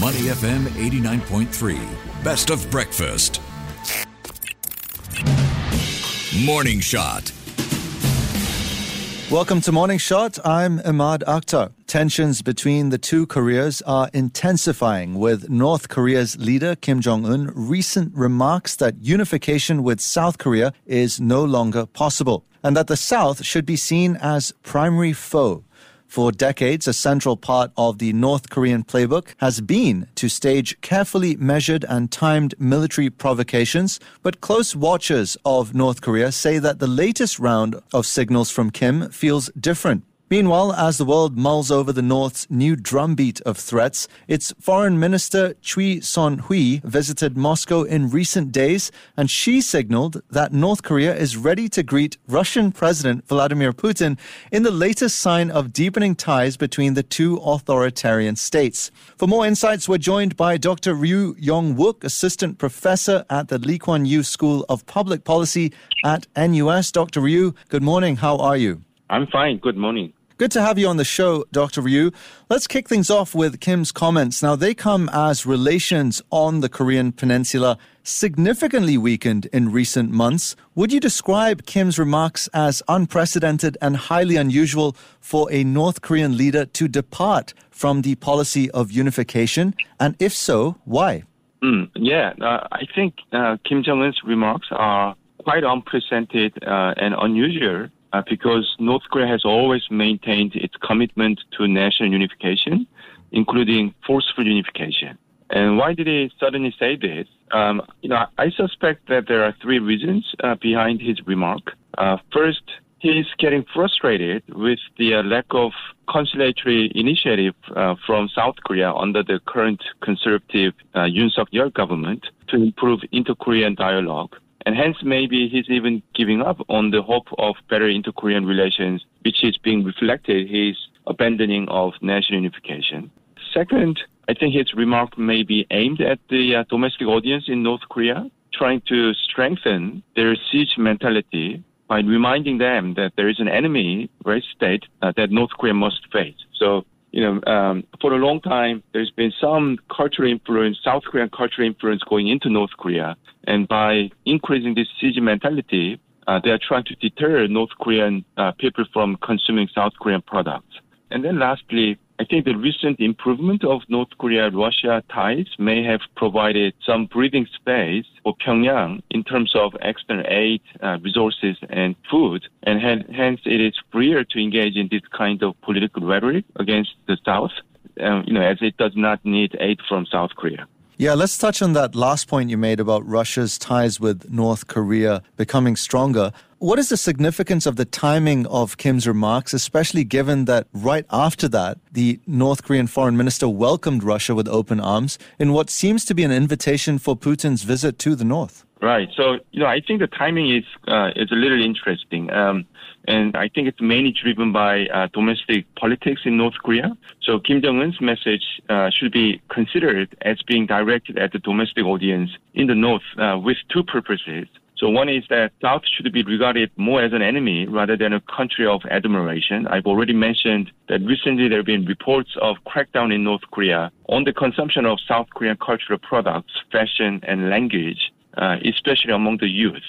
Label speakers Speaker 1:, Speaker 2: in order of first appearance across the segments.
Speaker 1: Money FM 89.3. Best of breakfast. Morning Shot.
Speaker 2: Welcome to Morning Shot. I'm Emaad Akhtar. Tensions between the two Koreas are intensifying with North Korea's leader Kim Jong un recent remarks that unification with South Korea is no longer possible and that the South should be seen as primary foe. For decades, a central part of the North Korean playbook has been to stage carefully measured and timed military provocations. But close watchers of North Korea say that the latest round of signals from Kim feels different. Meanwhile, as the world mulls over the North's new drumbeat of threats, its Foreign Minister Choi Son-hui visited Moscow in recent days, and she signaled that North Korea is ready to greet Russian President Vladimir Putin in the latest sign of deepening ties between the two authoritarian states. For more insights, we're joined by Dr. Ryu Yong-wook, Assistant Professor at the Lee Kuan Yew School of Public Policy at NUS. Dr. Ryu, good morning. How are you?
Speaker 3: I'm fine. Good morning.
Speaker 2: Good to have you on the show, Dr. Ryu. Let's kick things off with Kim's comments. Now, they come as relations on the Korean peninsula significantly weakened in recent months. Would you describe Kim's remarks as unprecedented and highly unusual for a North Korean leader to depart from the policy of unification? And if so, why?
Speaker 3: Mm, yeah, uh, I think uh, Kim Jong un's remarks are quite unprecedented uh, and unusual uh, because North Korea has always maintained its commitment to national unification, including forceful unification. And why did he suddenly say this? Um, you know, I suspect that there are three reasons uh, behind his remark. Uh, first, he's getting frustrated with the uh, lack of conciliatory initiative uh, from South Korea under the current conservative uh, Yoon Suk Yeol government to improve inter-Korean dialogue and hence maybe he's even giving up on the hope of better inter-Korean relations, which is being reflected his abandoning of national unification. Second, I think his remark may be aimed at the uh, domestic audience in North Korea, trying to strengthen their siege mentality by reminding them that there is an enemy, right state, uh, that North Korea must face. So you know, um, for a long time, there's been some cultural influence, South Korean cultural influence going into North Korea. And by increasing this siege mentality, uh, they are trying to deter North Korean uh, people from consuming South Korean products. And then lastly, I think the recent improvement of North Korea Russia ties may have provided some breathing space for Pyongyang in terms of external aid, uh, resources, and food. And hence, it is freer to engage in this kind of political rhetoric against the South, um, you know, as it does not need aid from South Korea.
Speaker 2: Yeah, let's touch on that last point you made about Russia's ties with North Korea becoming stronger. What is the significance of the timing of Kim's remarks, especially given that right after that, the North Korean foreign minister welcomed Russia with open arms in what seems to be an invitation for Putin's visit to the North?
Speaker 3: Right. So, you know, I think the timing is uh, is a little interesting. Um, and I think it's mainly driven by uh, domestic politics in North Korea. So Kim Jong Un's message uh, should be considered as being directed at the domestic audience in the North uh, with two purposes. So one is that South should be regarded more as an enemy rather than a country of admiration. I've already mentioned that recently there have been reports of crackdown in North Korea on the consumption of South Korean cultural products, fashion, and language, uh, especially among the youth.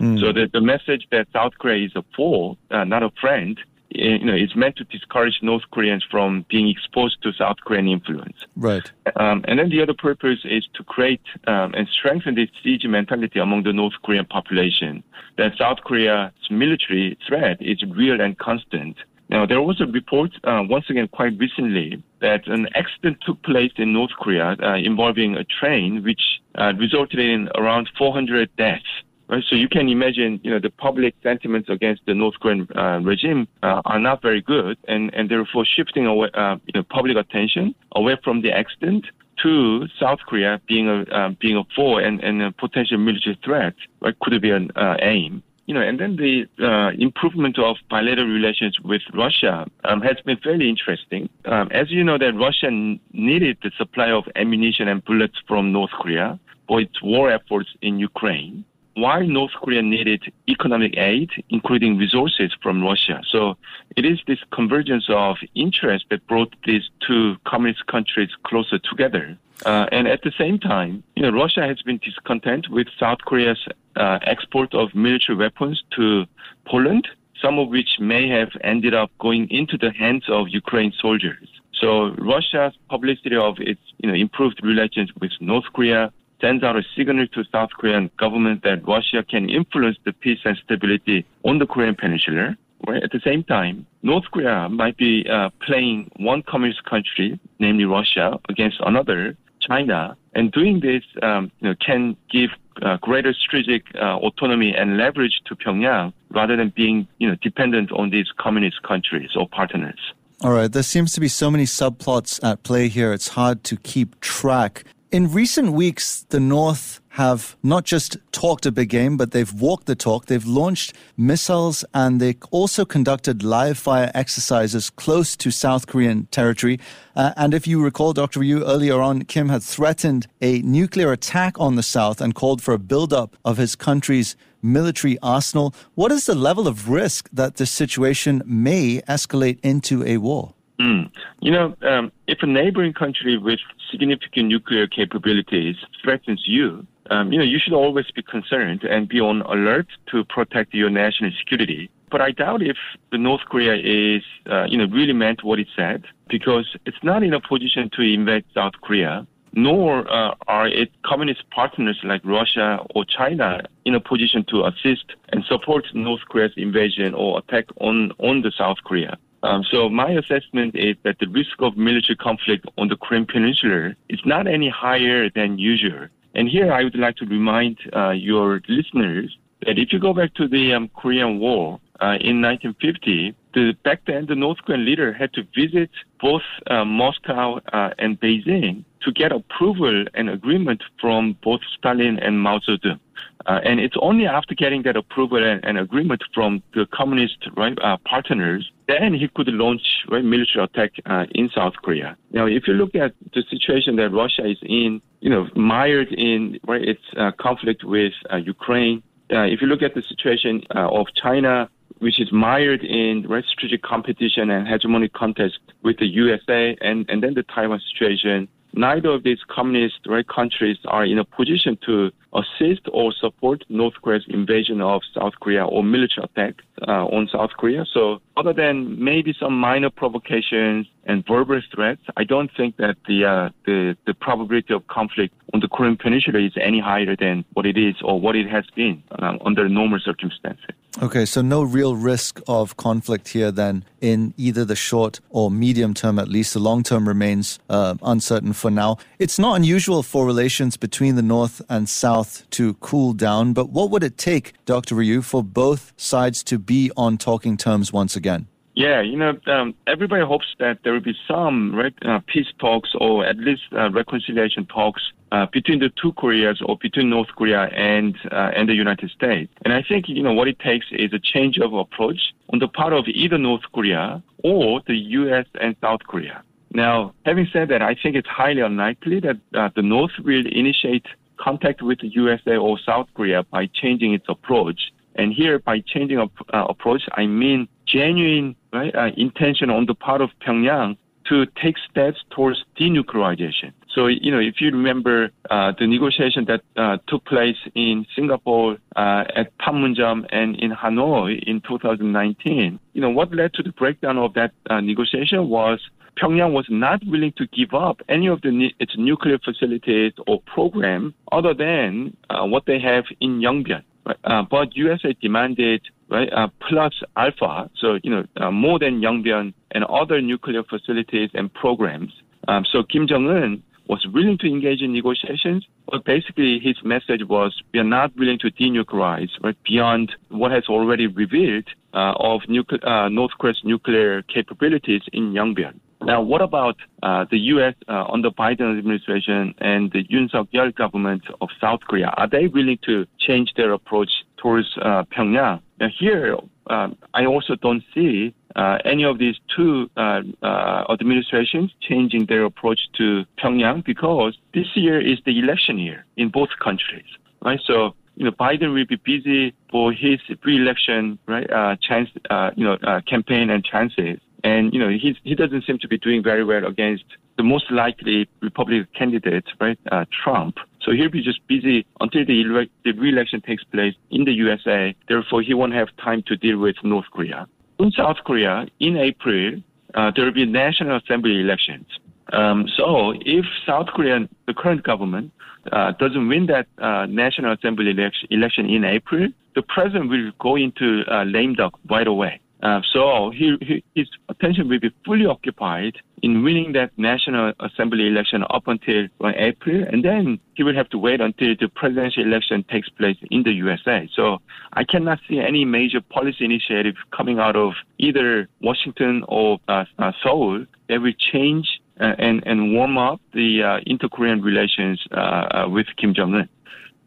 Speaker 3: Mm. So the, the message that South Korea is a foe, uh, not a friend, you know, it's meant to discourage North Koreans from being exposed to South Korean influence.
Speaker 2: Right.
Speaker 3: Um, and then the other purpose is to create um, and strengthen this siege mentality among the North Korean population that South Korea's military threat is real and constant. Now, there was a report, uh, once again, quite recently, that an accident took place in North Korea uh, involving a train, which uh, resulted in around 400 deaths. Right? So you can imagine, you know, the public sentiments against the North Korean uh, regime uh, are not very good, and, and therefore shifting away, uh, you know, public attention away from the accident to South Korea being a uh, being a foe and, and a potential military threat, right, could be an uh, aim. You know, and then the uh, improvement of bilateral relations with Russia um, has been fairly interesting. Um, as you know, that Russia needed the supply of ammunition and bullets from North Korea for its war efforts in Ukraine. Why North Korea needed economic aid, including resources from Russia. So it is this convergence of interest that brought these two communist countries closer together. Uh, and at the same time, you know, Russia has been discontent with South Korea's uh, export of military weapons to Poland, some of which may have ended up going into the hands of Ukraine soldiers. So Russia's publicity of its, you know, improved relations with North Korea sends out a signal to South Korean government that Russia can influence the peace and stability on the Korean peninsula. Right? At the same time, North Korea might be uh, playing one communist country, namely Russia, against another, China, and doing this um, you know, can give uh, greater strategic uh, autonomy and leverage to Pyongyang rather than being you know dependent on these communist countries or partners.
Speaker 2: All right, there seems to be so many subplots at play here. It's hard to keep track. In recent weeks, the North have not just talked a big game, but they've walked the talk. They've launched missiles and they also conducted live fire exercises close to South Korean territory. Uh, and if you recall, Dr. Ryu, earlier on, Kim had threatened a nuclear attack on the South and called for a buildup of his country's military arsenal. What is the level of risk that this situation may escalate into a war?
Speaker 3: Mm. You know, um, if a neighboring country with significant nuclear capabilities threatens you, um, you know, you should always be concerned and be on alert to protect your national security. But I doubt if the North Korea is, uh, you know, really meant what it said because it's not in a position to invade South Korea, nor uh, are its communist partners like Russia or China in a position to assist and support North Korea's invasion or attack on, on the South Korea. Um, so my assessment is that the risk of military conflict on the Korean Peninsula is not any higher than usual. And here I would like to remind uh, your listeners that if you go back to the um, Korean War uh, in 1950, the, back then the North Korean leader had to visit both uh, Moscow uh, and Beijing to get approval and agreement from both Stalin and Mao Zedong. Uh, and it's only after getting that approval and, and agreement from the communist right, uh, partners then he could launch right, military attack uh, in South Korea. Now, if you look at the situation that Russia is in, you know, mired in right, its uh, conflict with uh, Ukraine. Uh, if you look at the situation of China, which is mired in right, strategic competition and hegemonic contest with the USA, and, and then the Taiwan situation, neither of these communist right, countries are in a position to assist or support North Korea's invasion of South Korea or military attack uh, on South Korea. So other than maybe some minor provocations and verbal threats, I don't think that the uh, the the probability of conflict on the Korean Peninsula is any higher than what it is or what it has been um, under normal circumstances.
Speaker 2: Okay, so no real risk of conflict here then in either the short or medium term, at least. The long term remains uh, uncertain for now. It's not unusual for relations between the North and South to cool down, but what would it take, Dr. Ryu, for both sides to be on talking terms once again?
Speaker 3: Yeah, you know, um, everybody hopes that there will be some right, uh, peace talks or at least uh, reconciliation talks uh, between the two Koreas or between North Korea and uh, and the United States. And I think you know what it takes is a change of approach on the part of either North Korea or the U.S. and South Korea. Now, having said that, I think it's highly unlikely that uh, the North will initiate contact with the USA or South Korea by changing its approach. And here, by changing uh, approach, I mean genuine right, uh, intention on the part of Pyongyang to take steps towards denuclearization. So, you know, if you remember uh, the negotiation that uh, took place in Singapore uh, at Panmunjom and in Hanoi in 2019, you know, what led to the breakdown of that uh, negotiation was Pyongyang was not willing to give up any of the, its nuclear facilities or program other than uh, what they have in Yongbyon. Uh, but USA demanded right uh, plus alpha, so you know uh, more than Yongbyon and other nuclear facilities and programs. Um, so Kim Jong Un was willing to engage in negotiations, but basically his message was we are not willing to denuclearize right beyond what has already revealed uh, of nucle- uh, North Korea's nuclear capabilities in Yongbyon. Now, what about uh, the U.S. Uh, under Biden administration and the Yoon Suk-yeol government of South Korea? Are they willing to change their approach towards uh, Pyongyang? Now, here, um, I also don't see uh, any of these two uh, uh, administrations changing their approach to Pyongyang because this year is the election year in both countries, right? So you know, Biden will be busy for his pre-election right, uh, chance, uh, you know, uh, campaign and chances. And, you know, he's, he doesn't seem to be doing very well against the most likely Republican candidate, right, uh, Trump. So he'll be just busy until the, ele- the re-election takes place in the USA. Therefore, he won't have time to deal with North Korea. In South Korea, in April, uh, there will be National Assembly elections. Um, so if South Korea, the current government, uh, doesn't win that uh, National Assembly election, election in April, the president will go into uh, lame duck right away. Uh, so he, he, his attention will be fully occupied in winning that National Assembly election up until April, and then he will have to wait until the presidential election takes place in the USA. So I cannot see any major policy initiative coming out of either Washington or uh, uh, Seoul that will change uh, and, and warm up the uh, inter-Korean relations uh, with Kim Jong-un.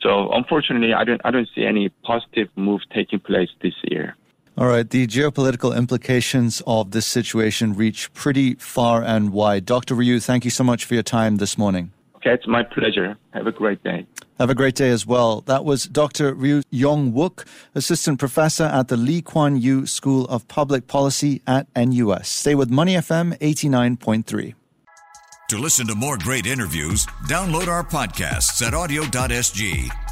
Speaker 3: So unfortunately, I don't, I don't see any positive move taking place this year.
Speaker 2: All right, the geopolitical implications of this situation reach pretty far and wide. Dr. Ryu, thank you so much for your time this morning.
Speaker 3: Okay, it's my pleasure. Have a great day.
Speaker 2: Have a great day as well. That was Dr. Ryu Yong Wook, Assistant Professor at the Lee Kuan Yew School of Public Policy at NUS. Stay with Money FM 89.3.
Speaker 1: To listen to more great interviews, download our podcasts at awedio.sg